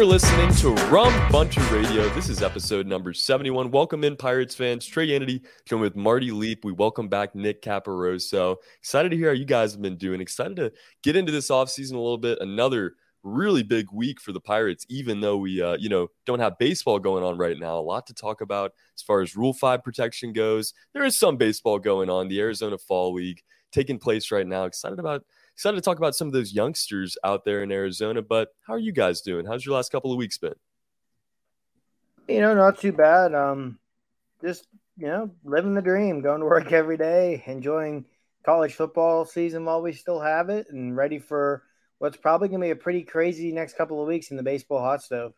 You are listening to Rum Bunter Radio. This is episode number 71. Welcome in, Pirates fans. Trey Hannity, joined with Marty Leap. We welcome back Nick Caparoso. Excited to hear how you guys have been doing. Excited to get into this offseason a little bit. Another really big week for the Pirates, even though we, uh, you know, don't have baseball going on right now. A lot to talk about as far as Rule 5 protection goes. There is some baseball going on. The Arizona Fall League taking place right now. Excited about excited to talk about some of those youngsters out there in Arizona. But how are you guys doing? How's your last couple of weeks been? You know, not too bad. Um, just you know, living the dream, going to work every day, enjoying college football season while we still have it, and ready for what's probably going to be a pretty crazy next couple of weeks in the baseball hot stove.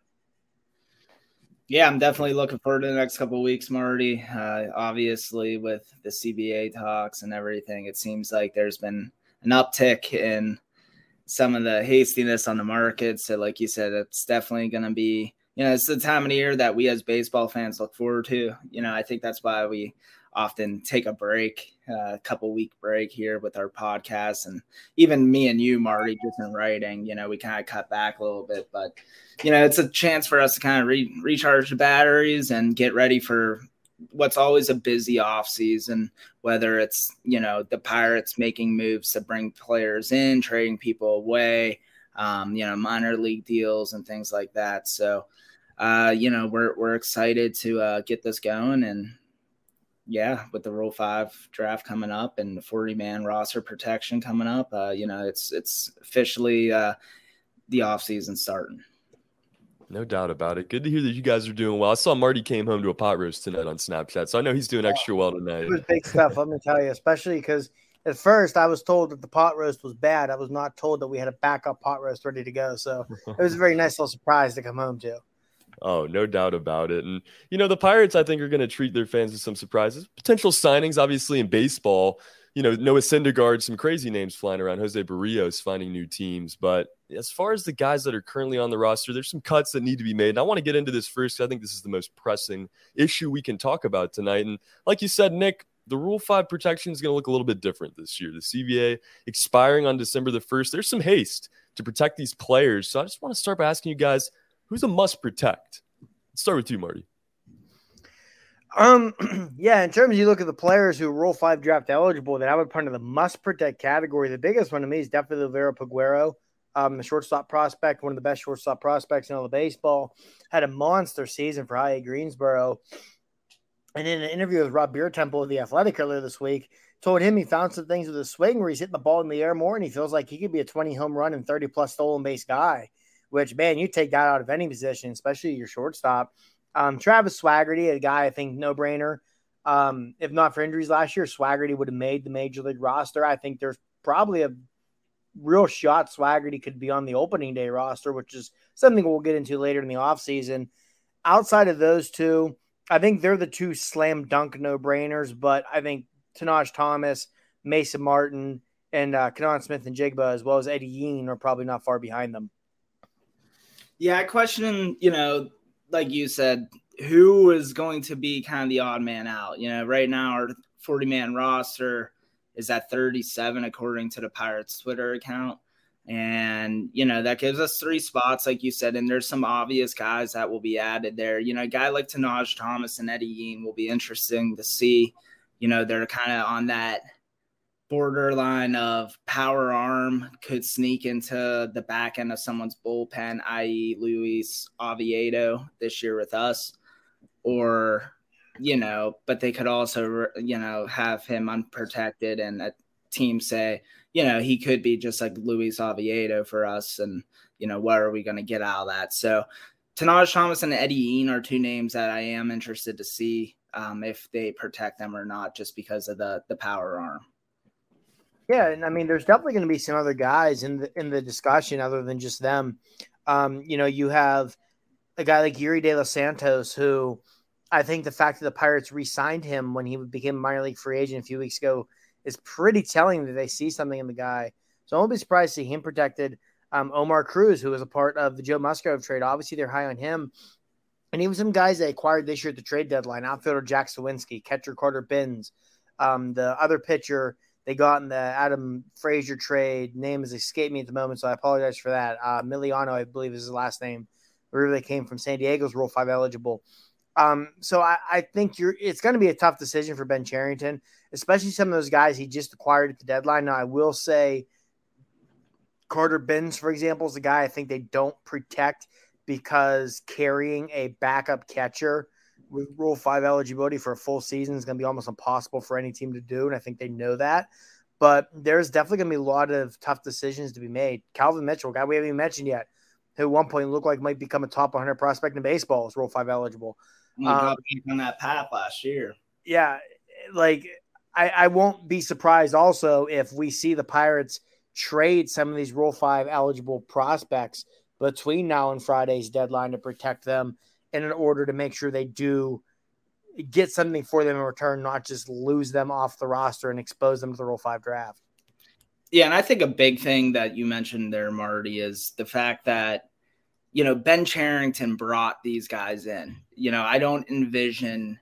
Yeah, I'm definitely looking forward to the next couple of weeks, Marty. Uh, obviously, with the CBA talks and everything, it seems like there's been an uptick in some of the hastiness on the market. So, like you said, it's definitely going to be, you know, it's the time of the year that we as baseball fans look forward to. You know, I think that's why we often take a break, uh, a couple week break here with our podcast. And even me and you, Marty, just in writing, you know, we kind of cut back a little bit. But, you know, it's a chance for us to kind of re- recharge the batteries and get ready for what's always a busy off season, whether it's you know the Pirates making moves to bring players in, trading people away, um, you know minor league deals and things like that. So, uh, you know we're we're excited to uh, get this going and. Yeah, with the Rule Five draft coming up and the forty man roster protection coming up, uh, you know it's it's officially uh, the off season starting. No doubt about it. Good to hear that you guys are doing well. I saw Marty came home to a pot roast tonight on Snapchat, so I know he's doing extra well tonight. It was big stuff, let me tell you, especially because at first I was told that the pot roast was bad. I was not told that we had a backup pot roast ready to go. So it was a very nice little surprise to come home to. Oh, no doubt about it. And, you know, the Pirates, I think, are going to treat their fans with some surprises. Potential signings, obviously, in baseball you know, Noah Syndergaard, some crazy names flying around. Jose Berrios finding new teams. But as far as the guys that are currently on the roster, there's some cuts that need to be made. And I want to get into this first. I think this is the most pressing issue we can talk about tonight. And like you said, Nick, the Rule 5 protection is going to look a little bit different this year. The CBA expiring on December the 1st. There's some haste to protect these players. So I just want to start by asking you guys who's a must protect? Let's start with you, Marty. Um, yeah, in terms of you look at the players who Rule Five draft eligible, that I would put into the must protect category. The biggest one to me is definitely Vero Peguero, um, the shortstop prospect, one of the best shortstop prospects in all the baseball. Had a monster season for High A Greensboro. And in an interview with Rob Biertempfel of the Athletic earlier this week, told him he found some things with his swing where he's hitting the ball in the air more, and he feels like he could be a 20 home run and 30 plus stolen base guy. Which man, you take that out of any position, especially your shortstop. Um, Travis Swaggerty, a guy I think no brainer. Um, if not for injuries last year, Swaggerty would have made the major league roster. I think there's probably a real shot Swaggerty could be on the opening day roster, which is something we'll get into later in the offseason. Outside of those two, I think they're the two slam dunk no brainers, but I think Tahnaj Thomas, Mason Martin, and uh, Canaan Smith-Njigba, as well as Eddie Yean, are probably not far behind them. Yeah, I question, you know, like you said, who is going to be kind of the odd man out? You know, right now our 40 man roster is at 37 according to the Pirates Twitter account. And, you know, that gives us three spots, like you said, and there's some obvious guys that will be added there. You know, a guy like Tahnaj Thomas and Eddie Yean will be interesting to see. You know, they're kind of on that borderline of power arm could sneak into the back end of someone's bullpen, i.e., Luis Oviedo this year with us, or you know, but they could also you know have him unprotected and a team say, you know, he could be just like Luis Oviedo for us, and you know, what are we going to get out of that? So. Tahnaj Thomas and Eddie Yean are two names that I am interested to see um, if they protect them or not, just because of the the power arm. Yeah, and I mean, there's definitely going to be some other guys in the in the discussion other than just them. Um, you know, you have a guy like Yerry De Los Santos, who I think the fact that the Pirates re-signed him when he became a minor league free agent a few weeks ago is pretty telling that they see something in the guy. So I won't be surprised to see him protected. Um, Omar Cruz, who was a part of the Joe Musgrove trade, obviously they're high on him. And even some guys they acquired this year at the trade deadline: outfielder Jack Suwinski, catcher Carter Bins, um, the other pitcher they got in the Adam Frazier trade. Name has escaped me at the moment, so I apologize for that. Uh, Miliano, I believe, is his last name. They came from, San Diego's Rule Five eligible. Um, so I, I think you're. It's going to be a tough decision for Ben Cherington, especially some of those guys he just acquired at the deadline. Now, I will say, Carter Bins, for example, is a guy I think they don't protect because carrying a backup catcher with Rule 5 eligibility for a full season is going to be almost impossible for any team to do. And I think they know that. But there's definitely going to be a lot of tough decisions to be made. Calvin Mitchell, guy we haven't even mentioned yet, who at one point looked like might become a top 100 prospect in baseball, is Rule 5 eligible. Um, on that path last year. Yeah. Like, I, I won't be surprised also if we see the Pirates trade some of these Rule 5 eligible prospects between now and Friday's deadline to protect them in an order to make sure they do get something for them in return, not just lose them off the roster and expose them to the Rule 5 draft. Yeah, and I think a big thing that you mentioned there, Marty, is the fact that, you know, Ben Cherington brought these guys in. You know, I don't envision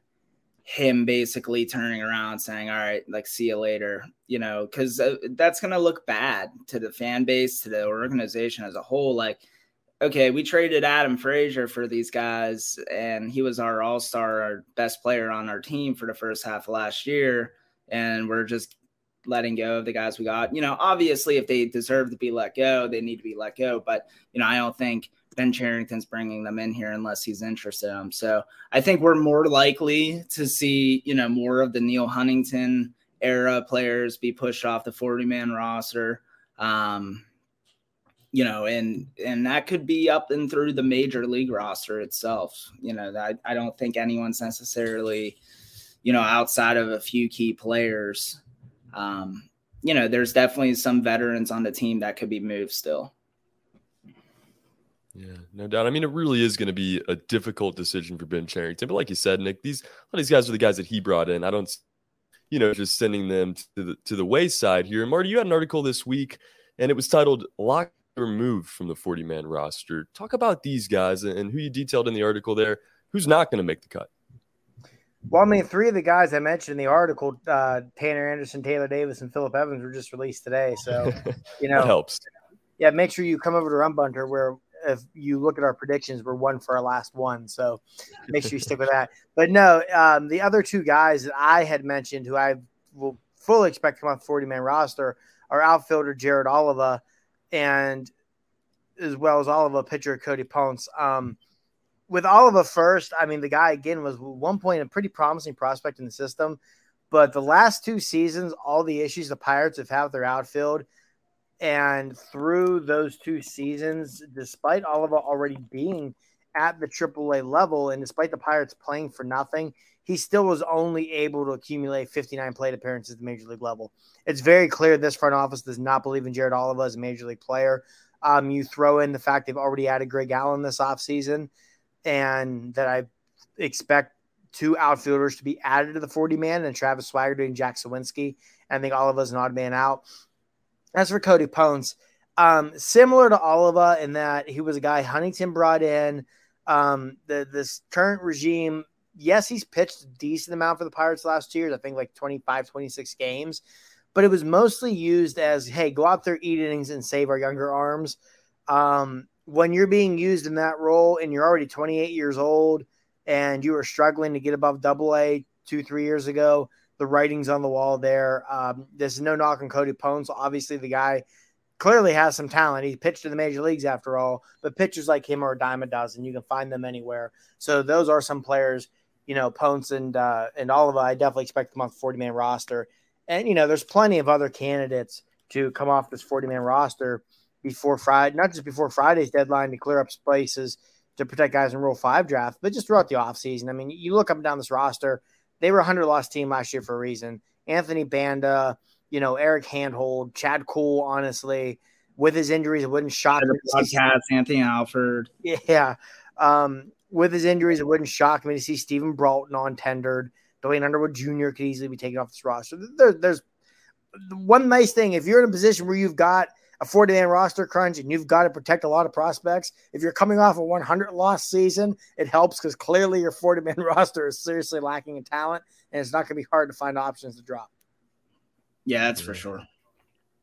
him basically turning around saying, all right, like, see you later, you know, because uh, that's going to look bad to the fan base, to the organization as a whole. Like, okay, we traded Adam Frazier for these guys, and he was our all star, our best player on our team for the first half of last year. And we're just letting go of the guys we got. You know, obviously, if they deserve to be let go, they need to be let go. But, you know, I don't think Ben Cherington's bringing them in here unless he's interested in them. So I think we're more likely to see, you know, more of the Neal Huntington era players be pushed off the 40 man roster. Um, you know, and and that could be up and through the major league roster itself. You know, I, I don't think anyone's necessarily, you know, outside of a few key players. Um, you know, there's definitely some veterans on the team that could be moved still. Yeah, no doubt. I mean, it really is going to be a difficult decision for Ben Cherington. But like you said, Nick, these a lot of these guys are the guys that he brought in. I don't, you know, just sending them to the to the wayside here. And Marty, you had an article this week, and it was titled "Lock removed from the 40 man roster. Talk about these guys and who you detailed in the article there. Who's not going to make the cut? Well, I mean, three of the guys I mentioned in the article, uh, Tanner Anderson, Taylor Davis, and Philip Evans, were just released today. So, you know, helps. Yeah, make sure you come over to Rum Bunter where if you look at our predictions, we're one for our last one. So make sure you stick with that. But no, um, the other two guys that I had mentioned who I will fully expect to come off 40 man roster are outfielder Jared Oliva and as well as Oliva, pitcher Cody Ponce. Um, with Oliva first, I mean, the guy again was one point a pretty promising prospect in the system, but the last two seasons, all the issues the Pirates have had with their outfield, and through those two seasons, despite Oliva already being at the AAA level, and despite the Pirates playing for nothing, he still was only able to accumulate 59 plate appearances at the major league level. It's very clear this front office does not believe in Jared Oliva as a major league player. Um, you throw in the fact they've already added Greg Allen this offseason, and that I expect two outfielders to be added to the 40 man and Travis Swaggerty and Jack Suwinski. I think Oliva's an odd man out. As for Cody Ponce, um, similar to Oliva in that he was a guy Huntington brought in. Um, the this current regime yes, he's pitched a decent amount for the Pirates last year. I think like 25, 26 games, but it was mostly used as, hey, go out there, eat innings, and save our younger arms. Um, when you're being used in that role and you're already 28 years old and you were struggling to get above double A two, three years ago, the writings on the wall there. Um, there's no knock on Cody Ponce. Obviously, the guy clearly has some talent. He pitched in the major leagues after all, but pitchers like him are a dime a dozen. You can find them anywhere. So those are some players, you know, Ponce and uh, and Oliva. I definitely expect them on the 40 man roster. And you know, there's plenty of other candidates to come off this 40 man roster before Friday, not just before Friday's deadline to clear up spaces to protect guys in Rule 5 draft, but just throughout the offseason. I mean, you look up and down this roster, they were a 100 loss team last year for a reason. Anthony Banda, you know, Eric Handhold, Chad Kuhl, honestly, with his injuries, it wouldn't shock me. Podcast, Anthony Alford. Yeah. Um, with his injuries, it wouldn't shock me to see Stephen Brault on tendered. Duane Underwood Jr. could easily be taken off this roster. There, there's one nice thing if you're in a position where you've got a 40 man roster crunch and you've got to protect a lot of prospects. If you're coming off a 100 loss season, it helps because clearly your 40 man roster is seriously lacking in talent and it's not going to be hard to find options to drop. Yeah, that's for sure.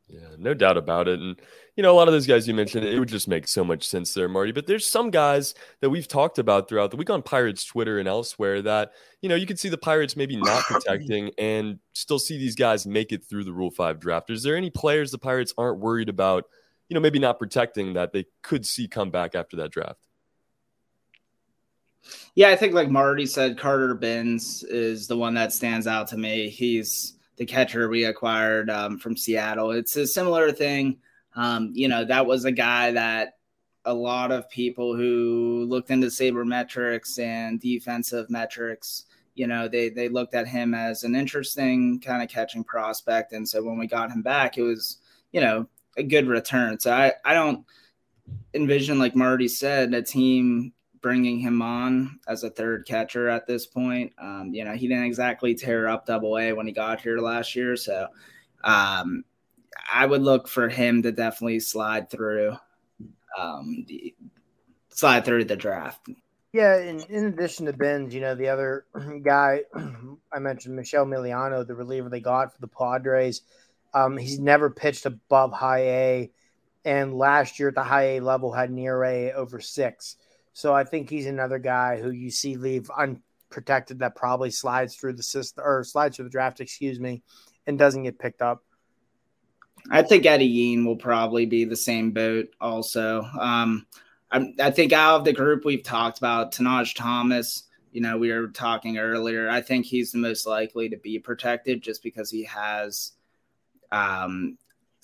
Yeah, no doubt about it. And, you know, a lot of those guys you mentioned, it would just make so much sense there, Marty. But there's some guys that we've talked about throughout the week on Pirates Twitter and elsewhere that, you know, you could see the Pirates maybe not protecting and still see these guys make it through the Rule 5 draft. Is there any players the Pirates aren't worried about, you know, maybe not protecting that they could see come back after that draft? Yeah, I think like Marty said, Carter Bins is the one that stands out to me. He's the catcher we acquired um, from Seattle. It's a similar thing. Um, you know, that was a guy that a lot of people who looked into sabermetrics and defensive metrics, you know, they they looked at him as an interesting kind of catching prospect. And so when we got him back, it was, you know, a good return. So I, I don't envision, like Marty said, a team bringing him on as a third catcher at this point. Um, you know, he didn't exactly tear up double A when he got here last year. So um, I would look for him to definitely slide through, um, the, slide through the draft. Yeah, in, in addition to Ben's, you know, the other guy I mentioned, Michell Miliano, the reliever they got for the Padres. Um, he's never pitched above high A, and last year at the high A level had an ERA over six. So I think he's another guy who you see leave unprotected that probably slides through the system or slides through the draft, excuse me, and doesn't get picked up. I think Eddie Yean will probably be the same boat also. Um, I, I, think out of the group we've talked about, Tahnaj Thomas, you know, we were talking earlier. I think he's the most likely to be protected just because he has um,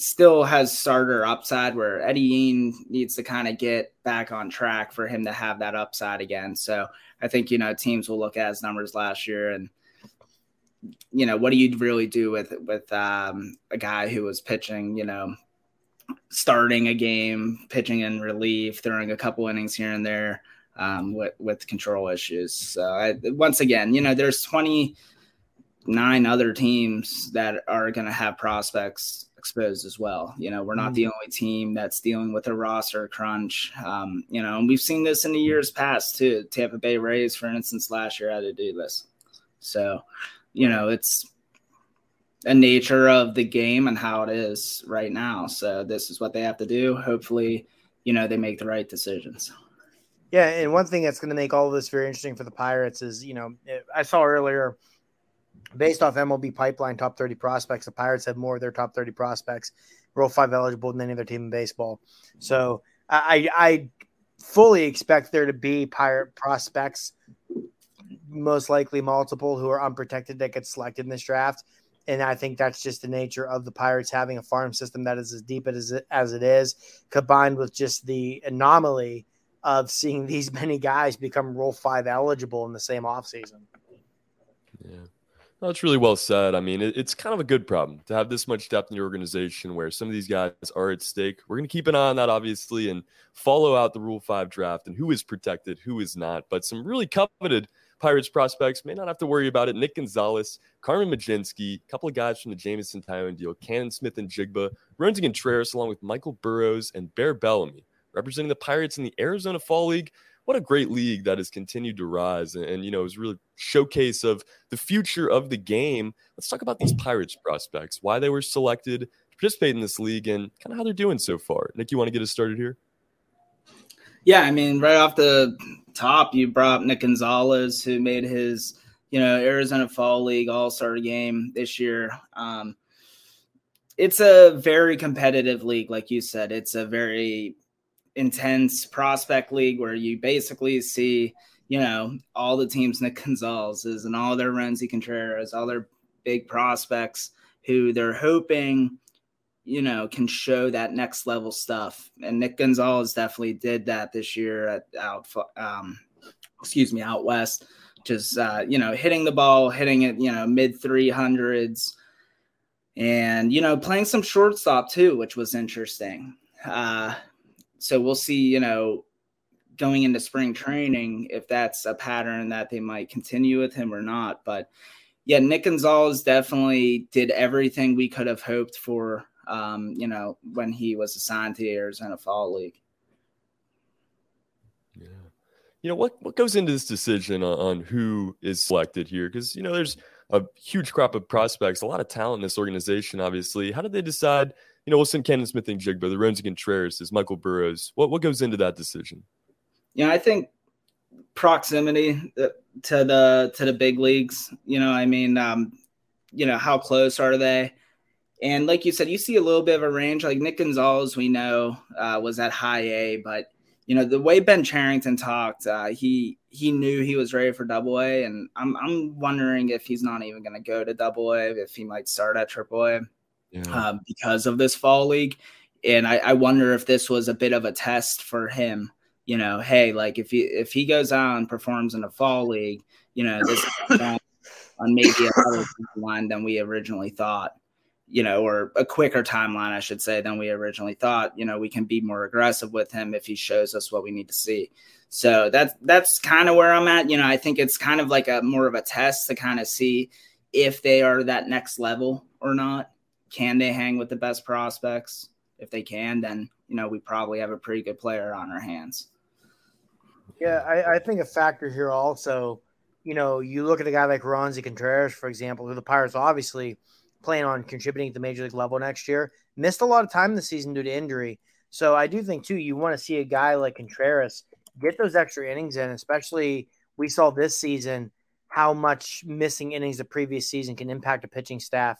still has starter upside where Eddie Yean needs to kind of get back on track for him to have that upside again. So I think, you know, teams will look at his numbers last year and, you know, what do you really do with, with um, a guy who was pitching, you know, starting a game, pitching in relief, throwing a couple innings here and there um, with, with control issues. So I, once again, you know, there's 29 other teams that are going to have prospects exposed as well. You know, we're not mm-hmm. the only team that's dealing with a roster crunch. Um, you know, and we've seen this in the years past too. Tampa Bay Rays, for instance, last year had to do this. So, you know, it's a nature of the game and how it is right now. So this is what they have to do. Hopefully, you know, they make the right decisions. Yeah, and one thing that's going to make all of this very interesting for the Pirates is, you know, I saw earlier – based off MLB pipeline top 30 prospects, the Pirates have more of their top 30 prospects Rule 5 eligible than any other team in baseball. So I, I fully expect there to be Pirate prospects, most likely multiple, who are unprotected that get selected in this draft. And I think that's just the nature of the Pirates having a farm system that is as deep as it, as it is, combined with just the anomaly of seeing these many guys become Rule 5 eligible in the same offseason. Yeah. That's really well said. I mean, it, it's kind of a good problem to have this much depth in your organization where some of these guys are at stake. We're going to keep an eye on that, obviously, and follow out the Rule 5 draft and who is protected, who is not. But some really coveted Pirates prospects may not have to worry about it. Nick Gonzales, Carmen Mlodzinski, a couple of guys from the Jameson Taillon deal, Canaan Smith-Njigba, Roansy Contreras, along with Michael Burrows and Bear Bellamy, representing the Pirates in the Arizona Fall League what a great league that has continued to rise and, and you know is really showcase of the future of the game let's talk about these pirates prospects why they were selected to participate in this league and kind of how they're doing so far nick you want to get us started here yeah i mean right off the top you brought nick gonzales who made his you know, Arizona Fall League All Star game this year. Um, it's a very competitive league, like you said. It's a very intense prospect league where you basically see, you know, all the teams Nick Gonzales is and all their Roansy Contreras, all their big prospects who they're hoping, you know, can show that next level stuff. And Nick Gonzales definitely did that this year at out, um, excuse me, out west. Just uh, you know, hitting the ball, hitting it, you know, mid three hundreds, and you know, playing some shortstop too, which was interesting. Uh, so we'll see, you know, going into spring training if that's a pattern that they might continue with him or not. But yeah, Nick Gonzales definitely did everything we could have hoped for. Um, you know, when he was assigned to the Arizona Fall League. Yeah, you know what what goes into this decision on, on who is selected here? Because you know, there's a huge crop of prospects, a lot of talent in this organization. Obviously, how did they decide? You know, we'll send Canaan Smith-Njigba, the Roansy Contreras, is Michael Burrows. What what goes into that decision? Yeah, I think proximity uh, to the to the big leagues. You know, I mean, um, you know, how close are they? And like you said, you see a little bit of a range. Like Nick Gonzales, we know uh, was at high A, but you know the way Ben Cherington talked, uh, he he knew he was ready for Double A, and I'm I'm wondering if he's not even going to go to Double A, if he might start at Triple A yeah. uh, because of this fall league. And I, I wonder if this was a bit of a test for him you know, hey, like if he if he goes out and performs in a fall league, you know, this on maybe a better timeline than we originally thought, you know, or a quicker timeline, I should say, than we originally thought. You know, we can be more aggressive with him if he shows us what we need to see. So that's that's kind of where I'm at. You know, I think it's kind of like a more of a test to kind of see if they are that next level or not. Can they hang with the best prospects? If they can, then you know we probably have a pretty good player on our hands. Yeah, I, I think a factor here also, you know, you look at a guy like Roansy Contreras, for example, who the Pirates obviously plan on contributing at the major league level next year, missed a lot of time this season due to injury. So I do think too, you want to see a guy like Contreras get those extra innings in, especially we saw this season how much missing innings the previous season can impact a pitching staff.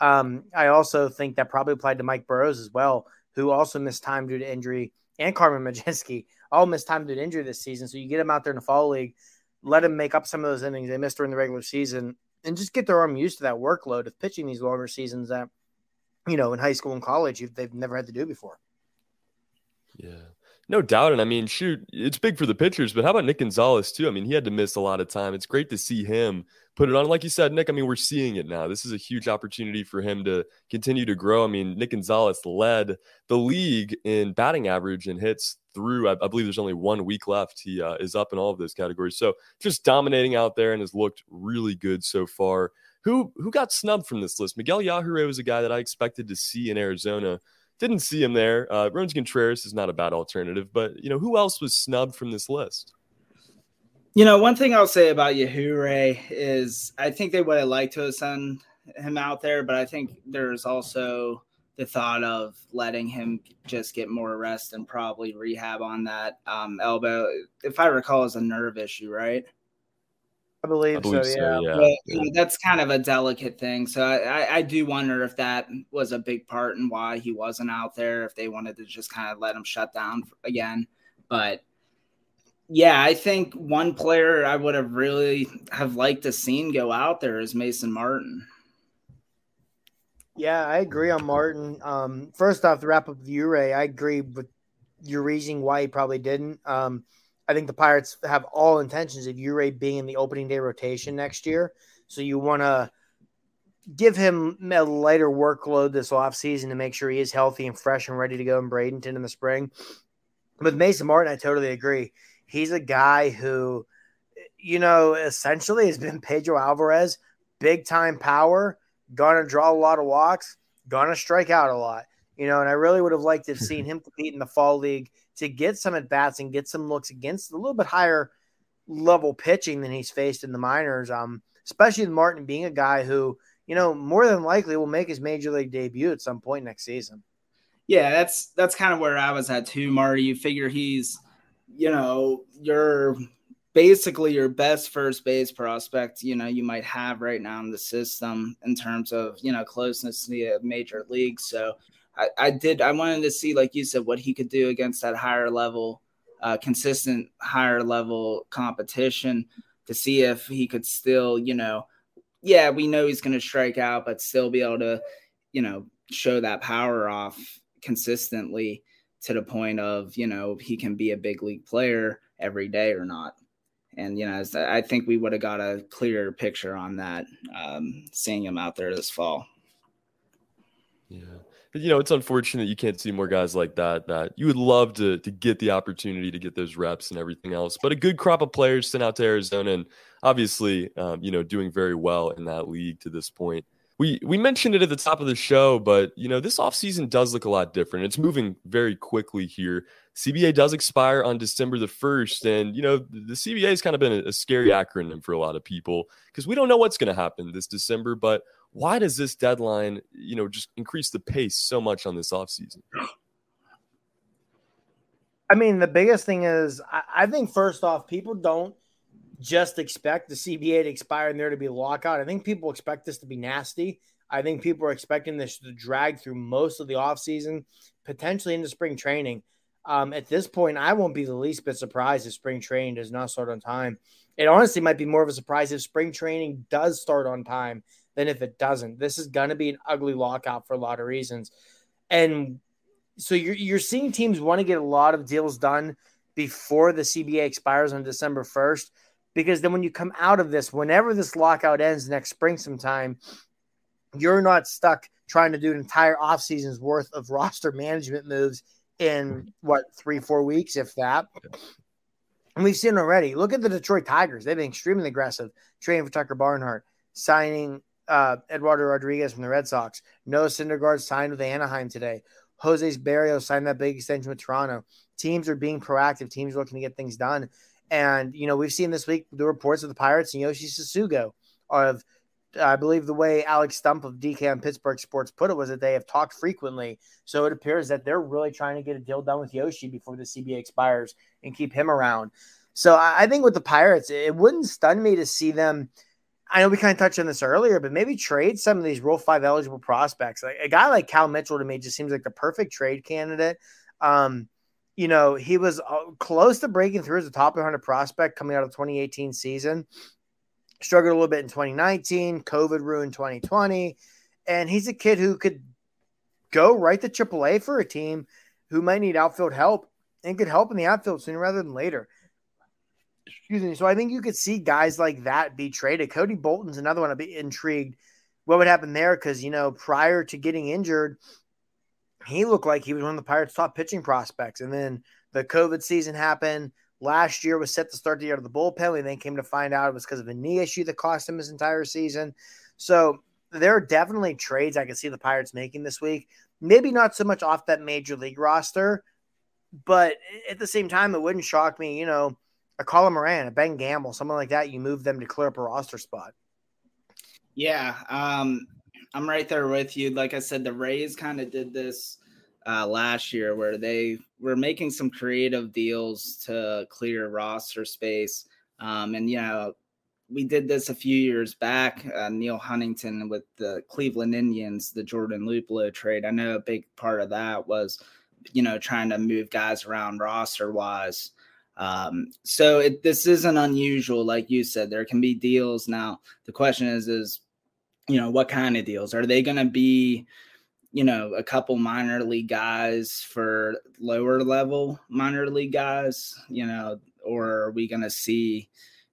Um, I also think that probably applied to Mike Burrows as well, who also missed time due to injury, and Carmen Mlodzinski all missed time due to injury this season. So you get them out there in the fall league, let them make up some of those innings they missed during the regular season, and just get their arm used to that workload of pitching these longer seasons that, you know, in high school and college they've never had to do before. Yeah. No doubt. And I mean, shoot, it's big for the pitchers, but how about Nick Gonzales, too? I mean, he had to miss a lot of time. It's great to see him put it on. Like you said, Nick, I mean, we're seeing it now. This is a huge opportunity for him to continue to grow. I mean, Nick Gonzales led the league in batting average and hits through, I, I believe there's only one week left. He uh, is up in all of those categories. So just dominating out there and has looked really good so far. Who who got snubbed from this list? Miguel Yajure was a guy that I expected to see in Arizona. Didn't see him there. Uh, Roansy Contreras is not a bad alternative, but you know who else was snubbed from this list? You know, one thing I'll say about Yajure is I think they would have liked to have sent him out there, but I think there's also the thought of letting him just get more rest and probably rehab on that um, elbow. If I recall, is a nerve issue, right? I believe, I believe so, so, yeah. yeah. But, yeah. that's kind of a delicate thing. So I, I, do wonder if that was a big part in why he wasn't out there, if they wanted to just kind of let him shut down again. But yeah, I think one player I would have really have liked to seen go out there is Mason Martin. Yeah, I agree on Martin. Um, first off, the wrap up with Yajure, I agree with your reasoning why he probably didn't. Um, I think the Pirates have all intentions of Yajure being in the opening day rotation next year. So you want to give him a lighter workload this offseason to make sure he is healthy and fresh and ready to go in Bradenton in the spring. With Mason Martin, I totally agree. He's a guy who, you know, essentially has been Pedro Alvarez, big time power gonna draw a lot of walks, gonna strike out a lot. You know, and I really would have liked to have seen him compete in the fall league to get some at bats and get some looks against a little bit higher level pitching than he's faced in the minors. Um, especially with Martin being a guy who, you know, more than likely will make his major league debut at some point next season. Yeah, that's that's kind of where I was at too, Marty. You figure he's, you know, your basically your best first base prospect, you know, you might have right now in the system in terms of, you know, closeness to the major league. So I, I did, I wanted to see, like you said, what he could do against that higher level, uh, consistent higher level competition to see if he could still, you know, yeah, we know he's going to strike out, but still be able to, you know, show that power off consistently to the point of, you know, he can be a big league player every day or not. And, you know, I think we would have got a clearer picture on that um, seeing him out there this fall. Yeah. You know, it's unfortunate you can't see more guys like that. That you would love to to get the opportunity to get those reps and everything else. But a good crop of players sent out to Arizona, and obviously, um, you know, doing very well in that league to this point we we mentioned it at the top of the show, but you know, this offseason does look a lot different. It's moving very quickly here. CBA does expire on December the 1st. And, you know, the CBA has kind of been a, a scary acronym for a lot of people because we don't know what's going to happen this December. But why does this deadline, you know, just increase the pace so much on this offseason? I mean, the biggest thing is, I, I think first off, people don't just expect the CBA to expire and there to be a lockout. I think people expect this to be nasty. I think people are expecting this to drag through most of the offseason, potentially into spring training. Um, at this point, I won't be the least bit surprised if spring training does not start on time. It honestly might be more of a surprise if spring training does start on time than if it doesn't. This is going to be an ugly lockout for a lot of reasons. And so you're, you're seeing teams want to get a lot of deals done before the CBA expires on December 1st because then when you come out of this, whenever this lockout ends next spring sometime, you're not stuck trying to do an entire off season's worth of roster management moves in what three, four weeks, if that. And we've seen already. Look at the Detroit Tigers. They've been extremely aggressive, trading for Tucker Barnhart, signing uh, Eduardo Rodriguez from the Red Sox. Noah Syndergaard signed with Anaheim today. Jose Berrios signed that big extension with Toronto. Teams are being proactive. Teams are looking to get things done. And, you know, we've seen this week the reports of the Pirates and Yoshi Tsutsugo of, I believe the way Alex Stumpf of DK Pittsburgh Sports put it was that they have talked frequently. So it appears that they're really trying to get a deal done with Yoshi before the CBA expires and keep him around. So I think with the Pirates, it wouldn't stun me to see them. I know we kind of touched on this earlier, but maybe trade some of these Rule 5 eligible prospects. Like a guy like Cal Mitchell to me just seems like the perfect trade candidate. Um, you know, he was uh, close to breaking through as a top 100 prospect coming out of the 2018 season. Struggled a little bit in 2019. COVID ruined 2020. And he's a kid who could go right to AAA for a team who might need outfield help and could help in the outfield sooner rather than later. Excuse me. So I think you could see guys like that be traded. Cody Bolton's another one. I'd be intrigued what would happen there because, you know, prior to getting injured – he looked like he was one of the Pirates' top pitching prospects. And then the COVID season happened. Last year was set to start the year of the bullpen. We then came to find out it was because of a knee issue that cost him his entire season. So there are definitely trades I can see the Pirates making this week. Maybe not so much off that major league roster, but at the same time, it wouldn't shock me, you know, a Colin Moran, a Ben Gamel, someone like that, you move them to clear up a roster spot. Yeah. Um, I'm right there with you. Like I said, the Rays kind of did this uh, last year where they were making some creative deals to clear roster space. Um, and, you know, we did this a few years back. Uh, Neal Huntington with the Cleveland Indians, the Jordan Luplow trade. I know a big part of that was, you know, trying to move guys around roster wise. Um, so it, this isn't unusual, like you said. There can be deals now. The question is, is you know, what kind of deals are they going to be? You know, a couple minor league guys for lower level minor league guys. You know, or are we going to see?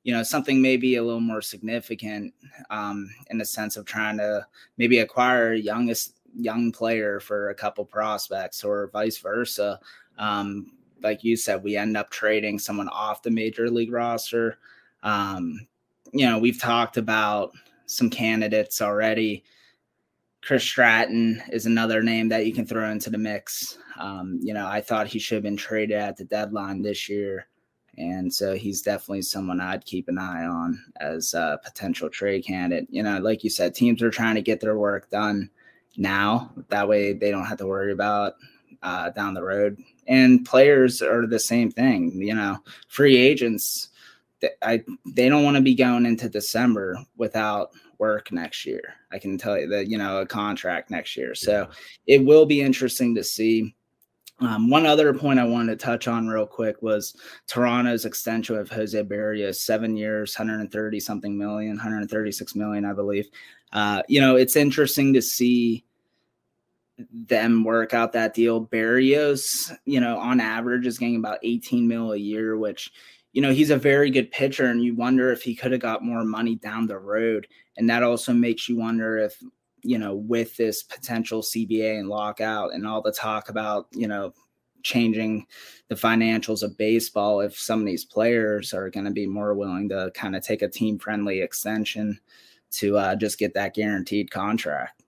you know something maybe a little more significant um, in the sense of trying to maybe acquire youngest young player for a couple prospects or vice versa um, like you said we end up trading someone off the major league roster um, you know we've talked about some candidates already. Chris Stratton is another name that you can throw into the mix. Um, you know, I thought he should have been traded at the deadline this year. And so he's definitely someone I'd keep an eye on as a potential trade candidate. You know, like you said, teams are trying to get their work done now. That way they don't have to worry about uh, down the road. And players are the same thing. You know, free agents I they don't want to be going into December without work next year. I can tell you that you know a contract next year. So it will be interesting to see. Um, one other point I wanted to touch on real quick was Toronto's extension of Jose Berrios, seven years, 130 something million, 136 million, I believe. Uh, you know, it's interesting to see them work out that deal. Berrios, you know, on average is getting about 18 mil a year, which, you know, he's a very good pitcher, and you wonder if he could have got more money down the road. And that also makes you wonder if, you know, with this potential CBA and lockout and all the talk about, you know, changing the financials of baseball, if some of these players are going to be more willing to kind of take a team friendly extension to uh, just get that guaranteed contract.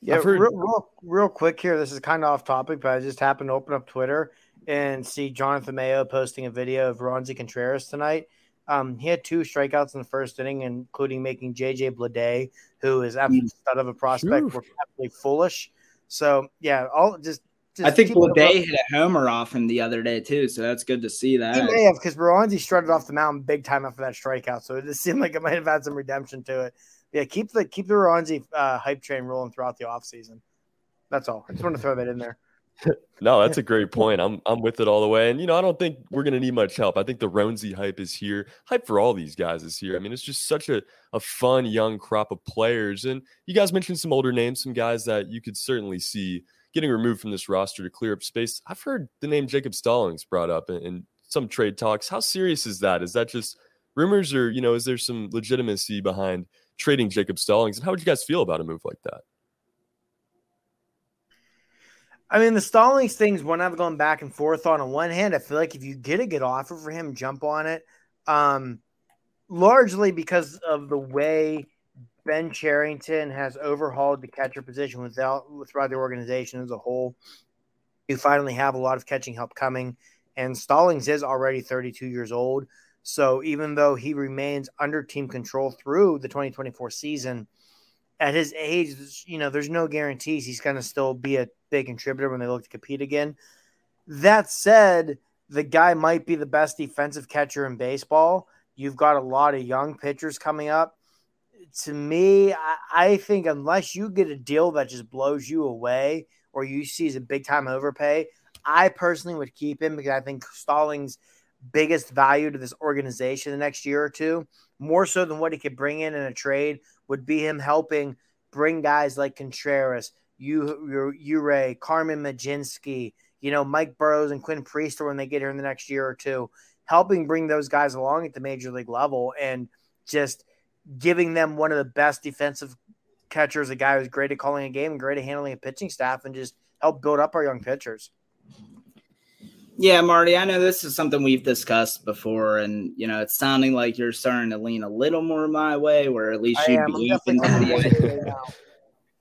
Yeah, heard- real, real, real quick here. This is kind of off topic, but I just happened to open up Twitter and see Jonathan Mayo posting a video of Roansy Contreras tonight. Um, he had two strikeouts in the first inning, including making JJ Bleday, who is absolutely mm. stud of a prospect, were absolutely foolish. So yeah, all just. just I think Bleday hit a homer off him the other day too, so that's good to see that. He may have because Roansy strutted off the mountain big time after that strikeout, so it just seemed like it might have had some redemption to it yeah, keep the keep the Roansy uh, hype train rolling throughout the offseason. That's all. I just want to throw that in there. No, that's a great point. I'm I'm with it all the way. And you know, I don't think we're gonna need much help. I think the Roansy hype is here. Hype for all these guys is here. I mean, it's just such a, a fun young crop of players. And you guys mentioned some older names, some guys that you could certainly see getting removed from this roster to clear up space. I've heard the name Jacob Stallings brought up in, in some trade talks. How serious is that? Is that just rumors, or you know, is there some legitimacy behind? trading Jacob Stallings. And how would you guys feel about a move like that? I mean, the Stallings thing's one I've gone back and forth on. On one hand, I feel like if you get a good offer for him, jump on it. Um, largely because of the way Ben Cherington has overhauled the catcher position without throughout the organization as a whole. You finally have a lot of catching help coming, and Stallings is already 32 years old. So even though he remains under team control through the 2024 season, at his age, you know, there's no guarantees he's going to still be a big contributor when they look to compete again. That said, the guy might be the best defensive catcher in baseball. You've got a lot of young pitchers coming up. To me, I, I think unless you get a deal that just blows you away or you see as a big time overpay, I personally would keep him because I think Stallings – biggest value to this organization the next year or two, more so than what he could bring in in a trade, would be him helping bring guys like Contreras, Yajure, Carmen Mlodzinski, you know, Mike Burrows and Quinn Priester when they get here in the next year or two, helping bring those guys along at the major league level and just giving them one of the best defensive catchers, a guy who's great at calling a game and great at handling a pitching staff, and just help build up our young pitchers. Yeah, Marty, I know this is something we've discussed before, and you know, it's sounding like you're starting to lean a little more my way, where at least you'd be open to the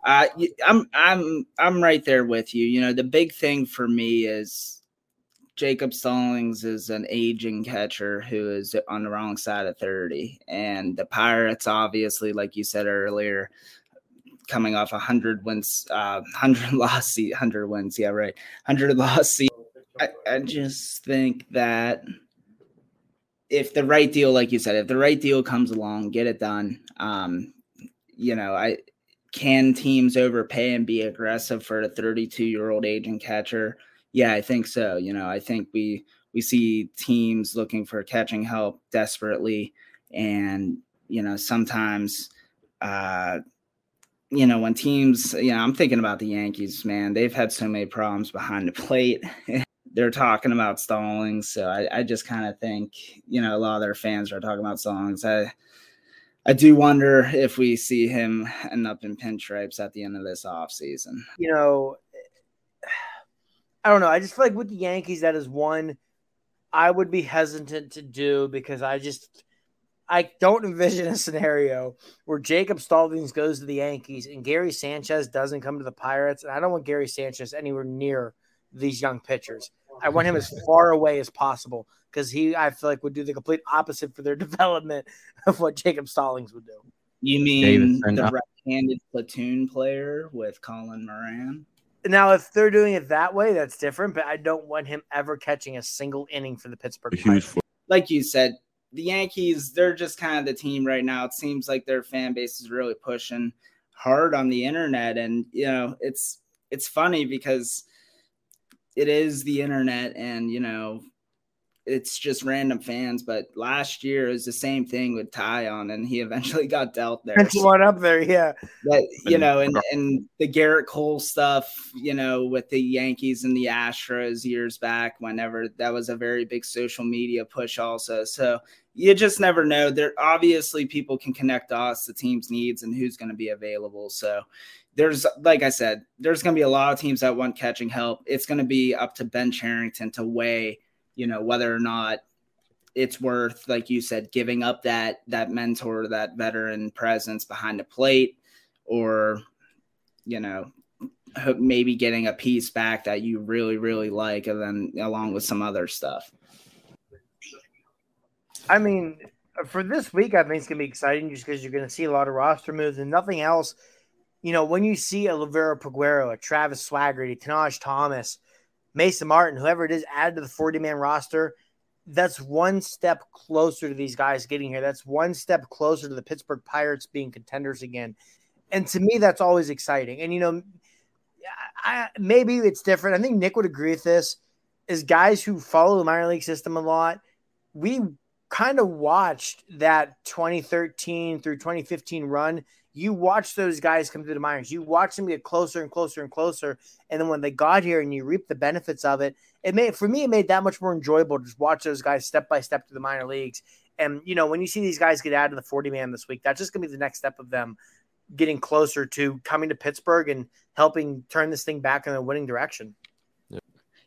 I'm I'm I'm right there with you. You know, the big thing for me is Jacob Stallings is an aging catcher who is on the wrong side of 30. And the Pirates, obviously, like you said earlier, coming off a hundred wins, uh, hundred loss, hundred wins, yeah, right, hundred loss I, I just think that if the right deal, like you said, if the right deal comes along, get it done. Um, you know, I can teams overpay and be aggressive for a 32 year old aging catcher? Yeah, I think so. You know, I think we we see teams looking for catching help desperately, and you know, sometimes uh, you know, when teams, you know, I'm thinking about the Yankees, man, they've had so many problems behind the plate. they're talking about Stallings. So I, I just kind of think, you know, a lot of their fans are talking about Stallings. I I do wonder if we see him end up in pinstripes at the end of this offseason. You know, I don't know. I just feel like with the Yankees, that is one I would be hesitant to do because I just I don't envision a scenario where Jacob Stallings goes to the Yankees and Gary Sanchez doesn't come to the Pirates. And I don't want Gary Sanchez anywhere near these young pitchers. I want him as far away as possible because he, I feel like, would do the complete opposite for their development of what Jacob Stallings would do. You mean the right-handed platoon player with Colin Moran? Now, if they're doing it that way, that's different. But I don't want him ever catching a single inning for the Pittsburgh. Pirates. like you said, the Yankees, they're just kind of the team right now. It seems like their fan base is really pushing hard on the internet. And, you know, it's it's funny because it is the internet and, you know, it's just random fans. But last year is the same thing with Taillon, and he eventually got dealt there. That's one up there, yeah. But you know, and and the Gerrit Cole stuff, you know, with the Yankees and the Astros years back, whenever that was a very big social media push, also. So you just never know. There obviously people can connect us the team's needs and who's going to be available. So there's like I said, there's going to be a lot of teams that want catching help. It's going to be up to Ben Cherington to weigh you know whether or not it's worth like you said giving up that that mentor that veteran presence behind the plate or you know maybe getting a piece back that you really really like and then along with some other stuff i mean for this week i think it's going to be exciting just because you're going to see a lot of roster moves and nothing else you know when you see a Liover Peguero, a Travis Swaggerty, Tahnaj Thomas Mason Martin, whoever it is, added to the 40 man roster. That's one step closer to these guys getting here. That's one step closer to the Pittsburgh Pirates being contenders again. And to me, that's always exciting. And, you know, I, maybe it's different. I think Nick would agree with this. Is guys who follow the minor league system a lot, we kind of watched that 2013 through 2015 run you watch those guys come through the minors. You watch them get closer and closer and closer. And then when they got here and you reap the benefits of it, it made for me it made that much more enjoyable to just watch those guys step by step to the minor leagues. And you know, when you see these guys get added to the 40 man this week, that's just gonna be the next step of them getting closer to coming to Pittsburgh and helping turn this thing back in a winning direction.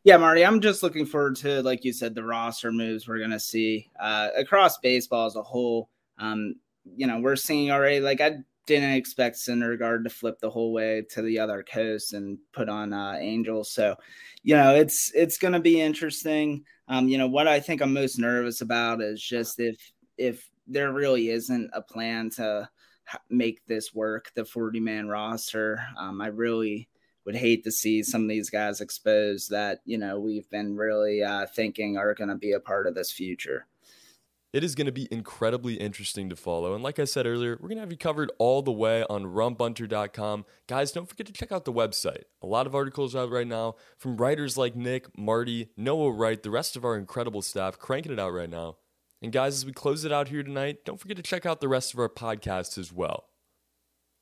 Yeah, Marty, I'm just looking forward to, like you said, the roster moves we're going to see uh, across baseball as a whole. Um, you know, we're seeing already, like, I didn't expect Syndergaard to flip the whole way to the other coast and put on uh, Angels. So, you know, it's it's going to be interesting. Um, you know, what I think I'm most nervous about is just if if there really isn't a plan to make this work, the 40 man roster. Um, I really would hate to see some of these guys exposed that you know we've been really uh, thinking are going to be a part of this future. It is going to be incredibly interesting to follow. And like I said earlier, we're going to have you covered all the way on rumbunter.com. Guys, don't forget to check out the website. A lot of articles out right now from writers like Nick, Marty, Noah Wright, the rest of our incredible staff cranking it out right now. And guys, as we close it out here tonight, don't forget to check out the rest of our podcasts as well.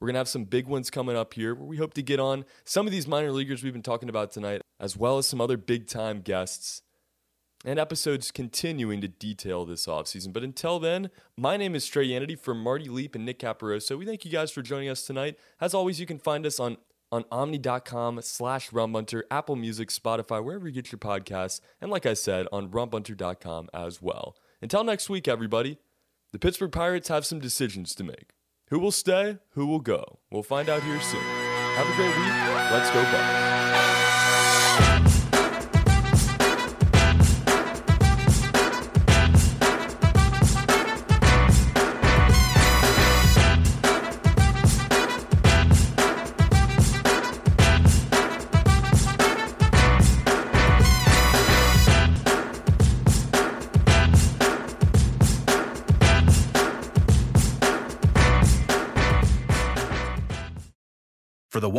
We're going to have some big ones coming up here where we hope to get on some of these minor leaguers we've been talking about tonight, as well as some other big time guests and episodes continuing to detail this offseason. But until then, my name is Trey Yanity from Marty Leap and Nick Caparoso. We thank you guys for joining us tonight. As always, you can find us on on omni.com slash rumbunter, Apple Music, Spotify, wherever you get your podcasts, and like I said, on rumbunter.com as well. Until next week, everybody, the Pittsburgh Pirates have some decisions to make. Who will stay? Who will go? We'll find out here soon. Have a great week. Let's go Bucs.